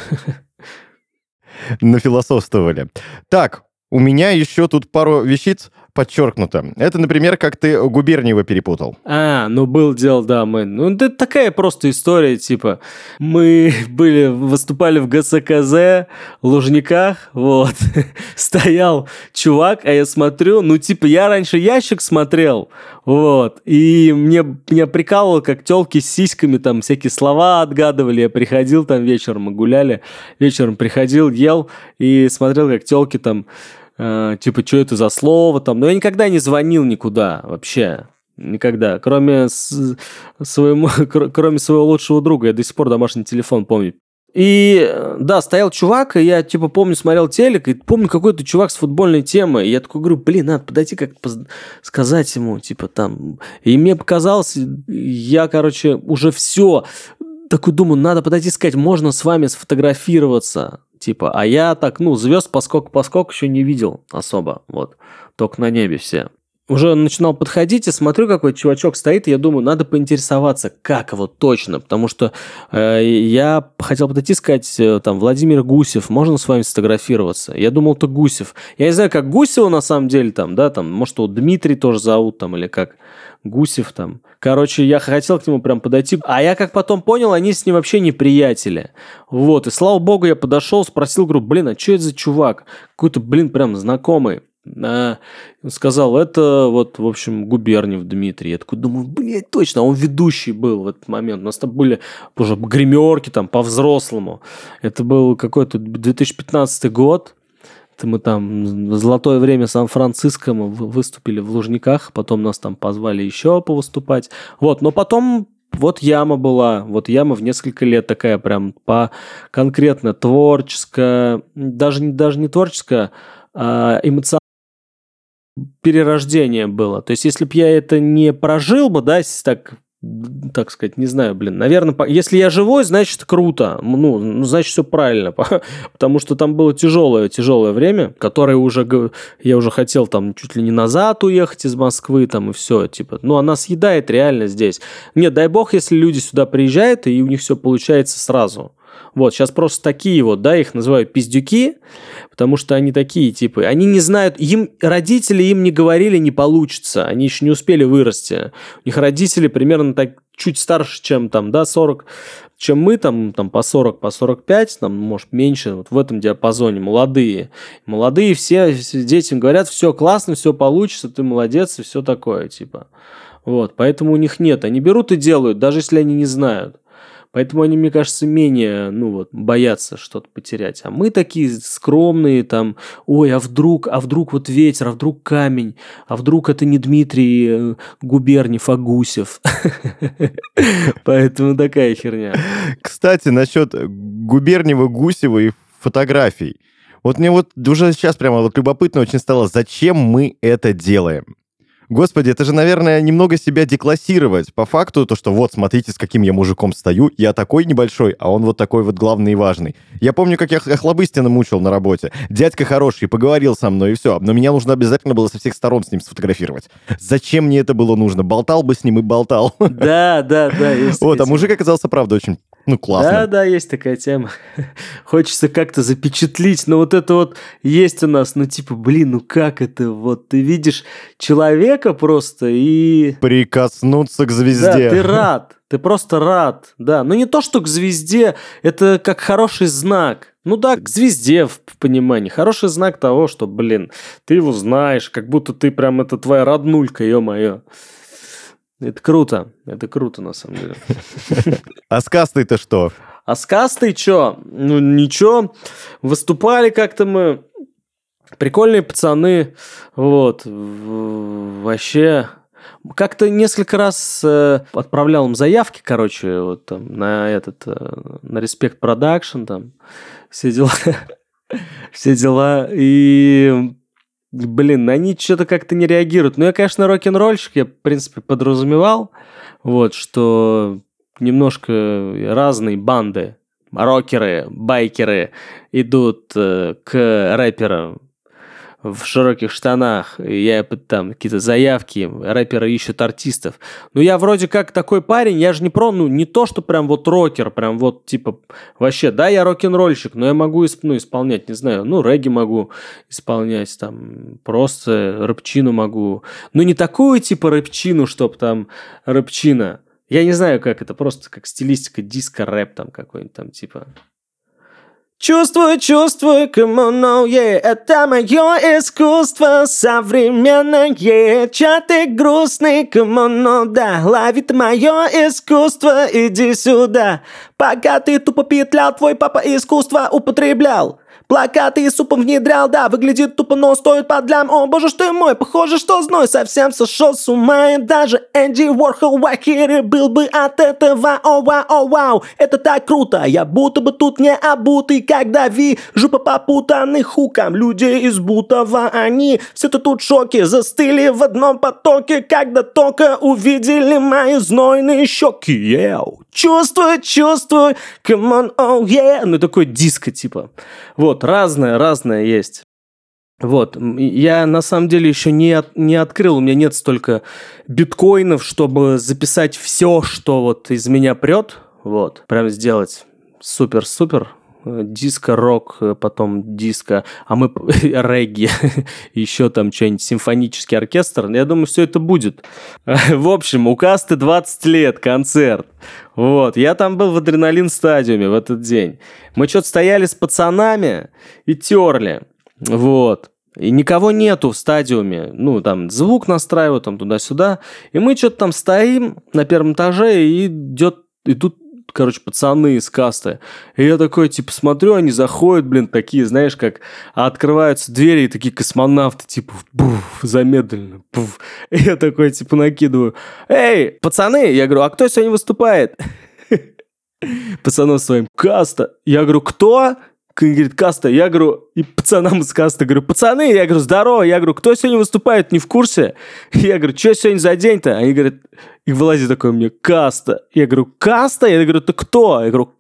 Нафилософствовали. Так, у меня еще тут пару вещиц подчеркнуто. Это, например, как ты Губерниева перепутал. А, ну был дел, да, мы. Ну, это такая просто история, типа, мы [LAUGHS] были, выступали в ГСКЗ, Лужниках, вот, [LAUGHS] стоял чувак, а я смотрю, ну, типа, я раньше ящик смотрел, вот, и мне, меня прикалывало, как телки с сиськами там всякие слова отгадывали, я приходил там вечером, мы гуляли, вечером приходил, ел и смотрел, как телки там э, типа, что это за слово там. Но я никогда не звонил никуда вообще. Никогда. Кроме, с, своему, [LAUGHS] кроме своего лучшего друга. Я до сих пор домашний телефон помню. И да, стоял чувак, и я типа помню, смотрел телек, и помню какой-то чувак с футбольной темой. И я такой говорю, блин, надо подойти как-то сказать ему, типа там. И мне показалось, я, короче, уже все. Такой думаю, надо подойти сказать, можно с вами сфотографироваться. Типа, а я так, ну, звезд поскок-поскок еще не видел особо, вот. Только на небе все. уже начинал подходить и смотрю, какой чувачок стоит, и я думаю, надо поинтересоваться, как его точно, потому что э, я хотел подойти сказать, э, там, Владимир Гусев, можно с вами сфотографироваться? Я думал, это Гусев. Я не знаю, как Гусева на самом деле там, да, там, может, его Дмитрий тоже зовут там, или как Гусев там. Короче, я хотел к нему прям подойти. А я как потом понял, они с ним вообще не приятели. Вот, и слава богу, я подошел, спросил, говорю, блин, а что это за чувак? Какой-то, блин, прям знакомый. А, сказал, это вот, в общем, Губерниев Дмитрий. Я такой думаю, блядь, точно, он ведущий был в этот момент. У нас там были уже гримерки там по-взрослому. Это был какой-то 2015 год. Мы там в золотое время Сан-Франциско мы выступили в Лужниках, потом нас там позвали еще повыступать. Вот, но потом вот яма была, вот яма в несколько лет такая прям по конкретно творческая, даже, даже не творческая, а эмоциональная перерождение было. То есть, если бы я это не прожил бы, да, так так сказать, не знаю, блин, наверное, если я живой, значит круто, ну, ну значит все правильно, [LAUGHS] потому что там было тяжелое, тяжелое время, которое уже, я уже хотел там чуть ли не назад уехать из Москвы, там и все, типа, ну, она съедает реально здесь. Нет, дай бог, если люди сюда приезжают, и у них все получается сразу. Вот, сейчас просто такие вот, да, их называют пиздюки, потому что они такие, типа, они не знают, им родители им не говорили, не получится, они еще не успели вырасти. У них родители примерно так чуть старше, чем там, да, 40, чем мы, там, там по 40, по 45, там, может, меньше, вот в этом диапазоне, молодые. Молодые все, все детям говорят, все классно, все получится, ты молодец, и все такое, типа. Вот, поэтому у них нет, они берут и делают, даже если они не знают. Поэтому они, мне кажется, менее, ну вот, боятся что-то потерять. А мы такие скромные, там, ой, а вдруг, а вдруг вот ветер, а вдруг камень, а вдруг это не Дмитрий э, Губерниев, а Гусев. [LAUGHS] Поэтому такая херня. Кстати, насчет Губерниева, Гусева и фотографий. Вот мне вот уже сейчас прямо вот любопытно очень стало, зачем мы это делаем. Господи, это же, наверное, немного себя деклассировать. По факту, то, что вот, смотрите, с каким я мужиком стою, я такой небольшой, а он вот такой вот главный и важный. Я помню, как я Хлобыстина мучил на работе. Дядька хороший, поговорил со мной, и все. Но меня нужно обязательно было со всех сторон с ним сфотографировать. Зачем мне это было нужно? Болтал бы с ним и болтал. Да, да, да. [LAUGHS] Вот, а мужик оказался, правда, очень ну, классно. Да, да, есть такая тема. [LAUGHS] Хочется как-то запечатлить, но вот это вот есть у нас, ну, типа, блин, ну как это? Вот ты видишь человека просто и... Прикоснуться к звезде. Да, ты [LAUGHS] рад, ты просто рад, да. Но не то, что к звезде, это как хороший знак. Ну да, к звезде в понимании. Хороший знак того, что, блин, ты его знаешь, как будто ты прям, это твоя роднулька, ё-моё. Это круто. Это круто, на самом деле. А с кастой-то что? А с кастой что? Ну, ничего. Выступали как-то мы. Прикольные пацаны. Вот. Вообще... Как-то несколько раз э, отправлял им заявки, короче, вот там на этот, э, на Respect Production, там все дела. [LAUGHS] все дела. И блин, они что-то как-то не реагируют. Ну, я, конечно, рок-н-ролльщик, я, в принципе, подразумевал, вот, что немножко разные банды, рокеры, байкеры идут э, к рэперам в широких штанах, я там какие-то заявки, рэперы ищут артистов. Ну, я вроде как такой парень, я же не про, ну, не то, что прям вот рокер, прям вот, типа, вообще, да, я рок-н-ролльщик, но я могу ну, исполнять, не знаю, ну, регги могу исполнять, там, просто рэпчину могу. Ну, не такую, типа, рэпчину, чтоб там рэпчина. Я не знаю, как это, просто как стилистика диско-рэп там какой-нибудь там, типа... Чувствую, чувствую, come on, oh yeah, это мое искусство современное. Чё ты грустный, come on, oh да, ловит мое искусство, иди сюда. Пока ты тупо петлял, твой папа искусство употреблял. Плакаты и супом внедрял, да, выглядит тупо, но стоит под лям. О, боже ж ты мой, похоже, что зной совсем сошел с ума. И даже Энди Уорхол Вахири был бы от этого. О, вау, о, вау, это так круто. Я будто бы тут не обутый, когда вижу по попутанных хукам. Люди из Бутова, они все-то тут в шоке, застыли в одном потоке, когда только увидели мои знойные щеки. Еу, чувствую, чувствую, come on, oh yeah. Ну, такой диско, типа. Вот, разное, разное есть. Вот, я на самом деле еще не, от, не открыл, у меня нет столько биткоинов, чтобы записать все, что вот из меня прет, вот, прям сделать супер-супер диско, рок, потом диско, а мы [LAUGHS] регги, [LAUGHS] еще там что-нибудь, симфонический оркестр. Я думаю, все это будет. [LAUGHS] В общем, у Касты 20 лет, концерт. Вот, я там был в адреналин стадиуме в этот день. Мы что-то стояли с пацанами и терли. Вот. И никого нету в стадиуме. Ну, там звук настраивают, там туда-сюда. И мы что-то там стоим на первом этаже, и идет... И тут короче, пацаны из касты. И я такой, типа, смотрю, они заходят, блин, такие, знаешь, как открываются двери, и такие космонавты, типа, буф, замедленно, буф. И я такой, типа, накидываю, эй, пацаны, я говорю, а кто сегодня выступает? [LAUGHS] Пацанов своим, каста. Я говорю, кто? говорит, каста. Я говорю, и пацанам из каста говорю, пацаны, я говорю, здорово. Я говорю, кто сегодня выступает, не в курсе? Я говорю, что сегодня за день-то? Они говорят, и вылазит такой мне, каста. Я говорю, каста? Я говорю, ты кто? Я говорю,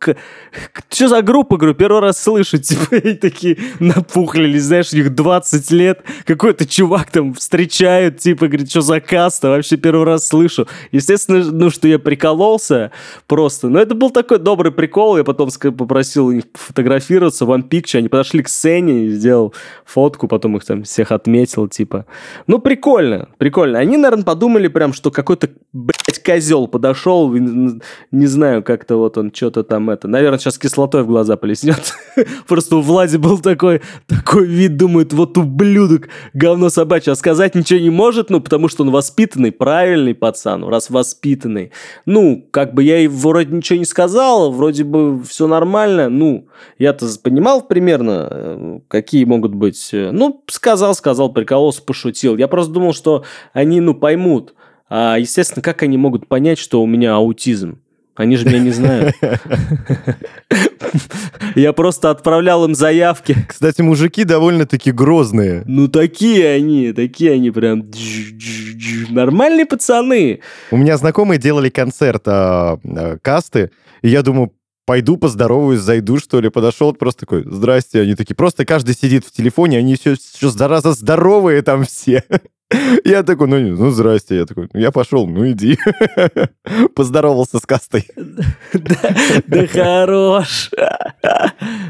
что за группа? Говорю, первый раз слышу. Типа, [LAUGHS] и такие напухлились, знаешь, у них 20 лет. Какой-то чувак там встречает, типа, говорит, что за каста? Вообще первый раз слышу. Естественно, ну, что я прикололся просто. Но это был такой добрый прикол. Я потом попросил их фотографироваться, one picture. Они подошли к сцене, сделал фотку, потом их там всех отметил, типа. Ну, прикольно, прикольно. Они, наверное, подумали прям, что какой-то блядь, козел подошел, не знаю, как-то вот он что-то там это, наверное, сейчас кислотой в глаза плеснет. [LAUGHS] Просто у Влади был такой, такой вид, думает, вот ублюдок, говно собачье, а сказать ничего не может, ну, потому что он воспитанный, правильный пацан, раз воспитанный. Ну, как бы я и вроде ничего не сказал, вроде бы все нормально, ну, я-то понимал примерно, э, какие могут быть, э, ну, сказал, сказал, прикололся, пошутил. Я просто думал, что они, ну, поймут, а, естественно, как они могут понять, что у меня аутизм? Они же меня не знают. Я просто отправлял им заявки. Кстати, мужики довольно-таки грозные. Ну, такие они, такие они прям нормальные пацаны. У меня знакомые делали концерт а, а, касты, и я думаю, пойду поздороваюсь, зайду, что ли. Подошел, просто такой, здрасте. Они такие, просто каждый сидит в телефоне, они все, все зараза здоровые там все. Я такой, ну, ну, здрасте. Я такой, я пошел, ну, иди. [LAUGHS] Поздоровался с кастой. Да хорош.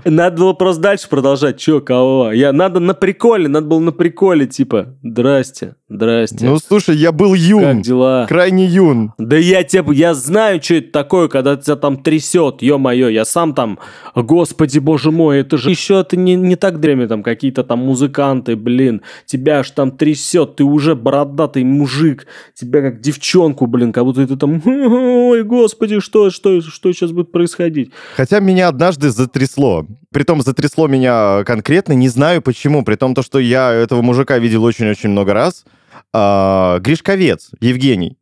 Надо было просто дальше продолжать. Че, кого? Я, надо на приколе, надо было на приколе, типа, здрасте, здрасте. Ну, слушай, я был юн. Как дела? Крайне юн. Да я тебе, я знаю, что это такое, когда тебя там трясет, ё-моё, я сам там, господи, боже мой, это же еще это не, не так древне, там какие-то там музыканты, блин, тебя аж там трясет, ты уже бородатый мужик, тебя как девчонку, блин, как будто ты там, ой, господи, что, что, что сейчас будет происходить? Хотя меня однажды затрясло. Притом затрясло меня конкретно, не знаю почему, при том, то, что я этого мужика видел очень-очень много раз. А, Гришковец, Евгений.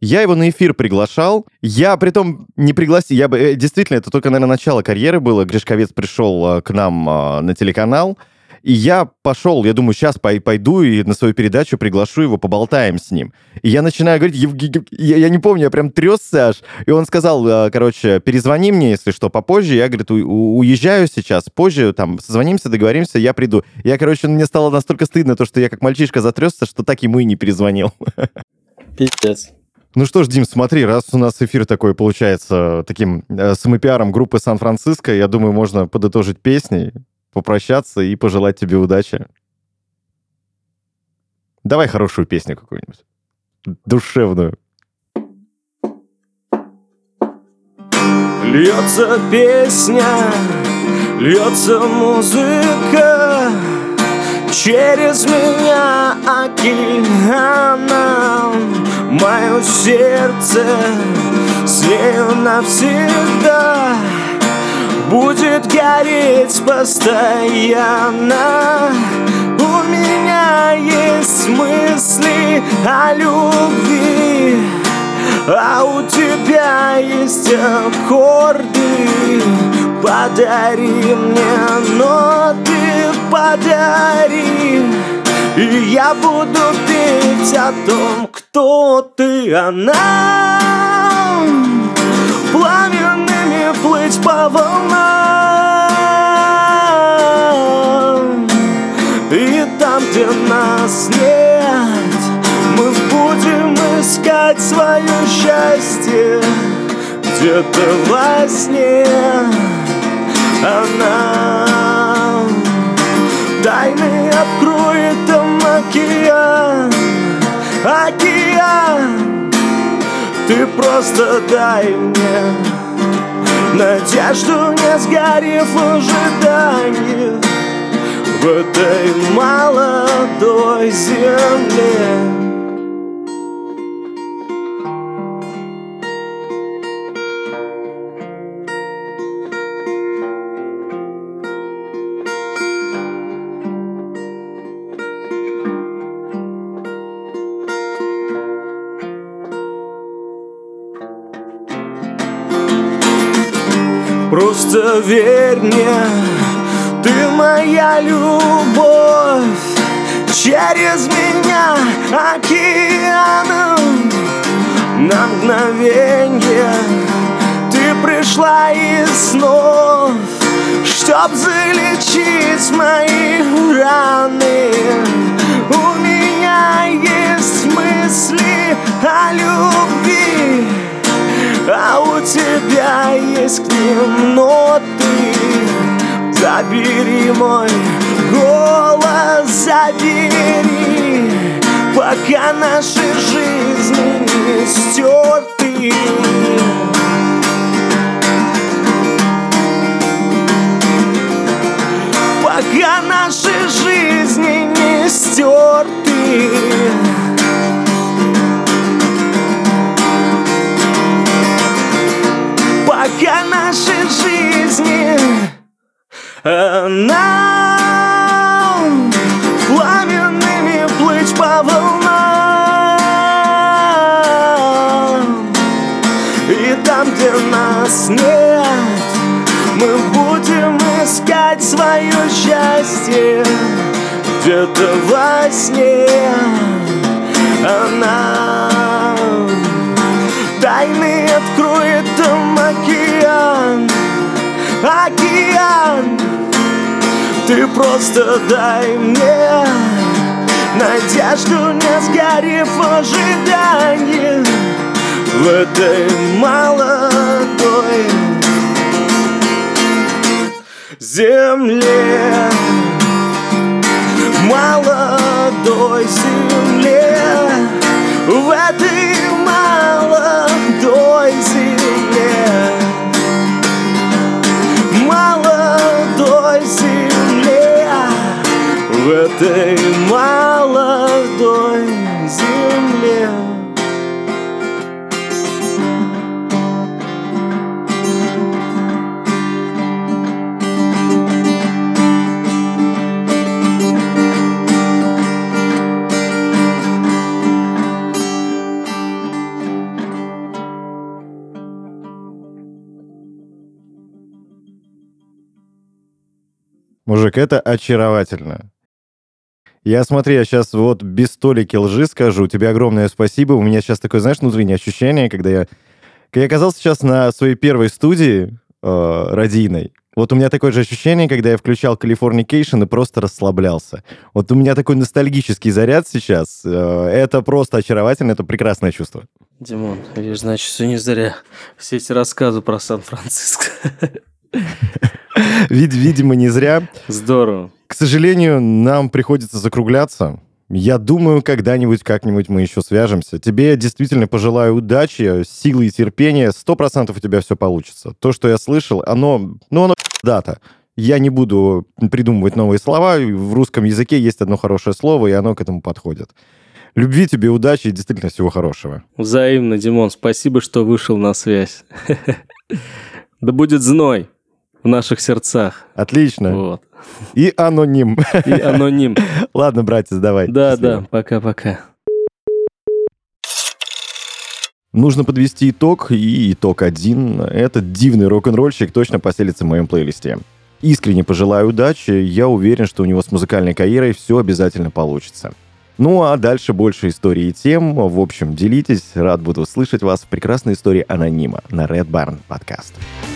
Я его на эфир приглашал. Я, при том не пригласил. Я бы... Э, действительно, это только, наверное, начало карьеры было. Гришковец пришел э, к нам а, на телеканал. И я пошел, я думаю, сейчас пойду и на свою передачу приглашу его, поболтаем с ним. И я начинаю говорить, я, я не помню, я прям трясся аж. И он сказал, э, короче, перезвони мне, если что, попозже. Я, говорит, уезжаю сейчас, позже, там, созвонимся, договоримся, я приду. Я, короче, мне стало настолько стыдно, то, что я как мальчишка затрясся, что так ему и не перезвонил. [LAUGHS] Пиздец. Ну что ж, Дим, смотри, раз у нас эфир такой получается таким э, самопиаром группы Сан-Франциско, я думаю, можно подытожить песней попрощаться и пожелать тебе удачи. Давай хорошую песню какую-нибудь. Душевную. Льется песня, льется музыка Через меня океаном Мое сердце с нею навсегда будет гореть постоянно. У меня есть мысли о любви А у тебя есть аккорды. Подари мне ноты, подари И я буду петь о том, кто ты, она плыть по волнам. Где нас нет Мы будем искать свое счастье. Где-то во сне Она. Тайны откроет там океан. Океан. Ты просто дай мне Надежду не сгорев в ожидании В этой молодой земле Просто мне, ты моя любовь. Через меня океаном На мгновенье ты пришла из снов Чтоб залечить мои раны. У меня есть мысли о любви а у тебя есть к ним ноты Забери мой голос, забери. Пока наши жизни не стерты Этой молодой. Земле. Молодой земле. В этой молодой земле. Молодой земле. В этой молодой Мужик, это очаровательно. Я смотри, я сейчас вот без толики лжи скажу. Тебе огромное спасибо. У меня сейчас такое, знаешь, внутреннее ощущение, когда я... Когда я оказался сейчас на своей первой студии э, радийной, вот у меня такое же ощущение, когда я включал Californication и просто расслаблялся. Вот у меня такой ностальгический заряд сейчас. Э, это просто очаровательно, это прекрасное чувство. Димон, видишь, значит, все не зря. Все эти рассказы про Сан-Франциско. [LAUGHS] Вид, видимо, не зря. Здорово. К сожалению, нам приходится закругляться. Я думаю, когда-нибудь, как-нибудь мы еще свяжемся. Тебе действительно пожелаю удачи, силы и терпения. Сто процентов у тебя все получится. То, что я слышал, оно, ну, оно [LAUGHS] дата. Я не буду придумывать новые слова. В русском языке есть одно хорошее слово, и оно к этому подходит. Любви тебе, удачи и действительно всего хорошего. Взаимно, Димон. Спасибо, что вышел на связь. [LAUGHS] Да будет зной в наших сердцах. Отлично. Вот. И аноним. [LAUGHS] И аноним. Ладно, братец, давай. Да, Счастливо. да, пока-пока. Нужно подвести итог, и итог один. Этот дивный рок-н-ролльщик точно поселится в моем плейлисте. Искренне пожелаю удачи, я уверен, что у него с музыкальной карьерой все обязательно получится. Ну а дальше больше историй и тем. В общем, делитесь, рад буду услышать вас в прекрасной истории анонима на Red Barn подкаст. Подкаст.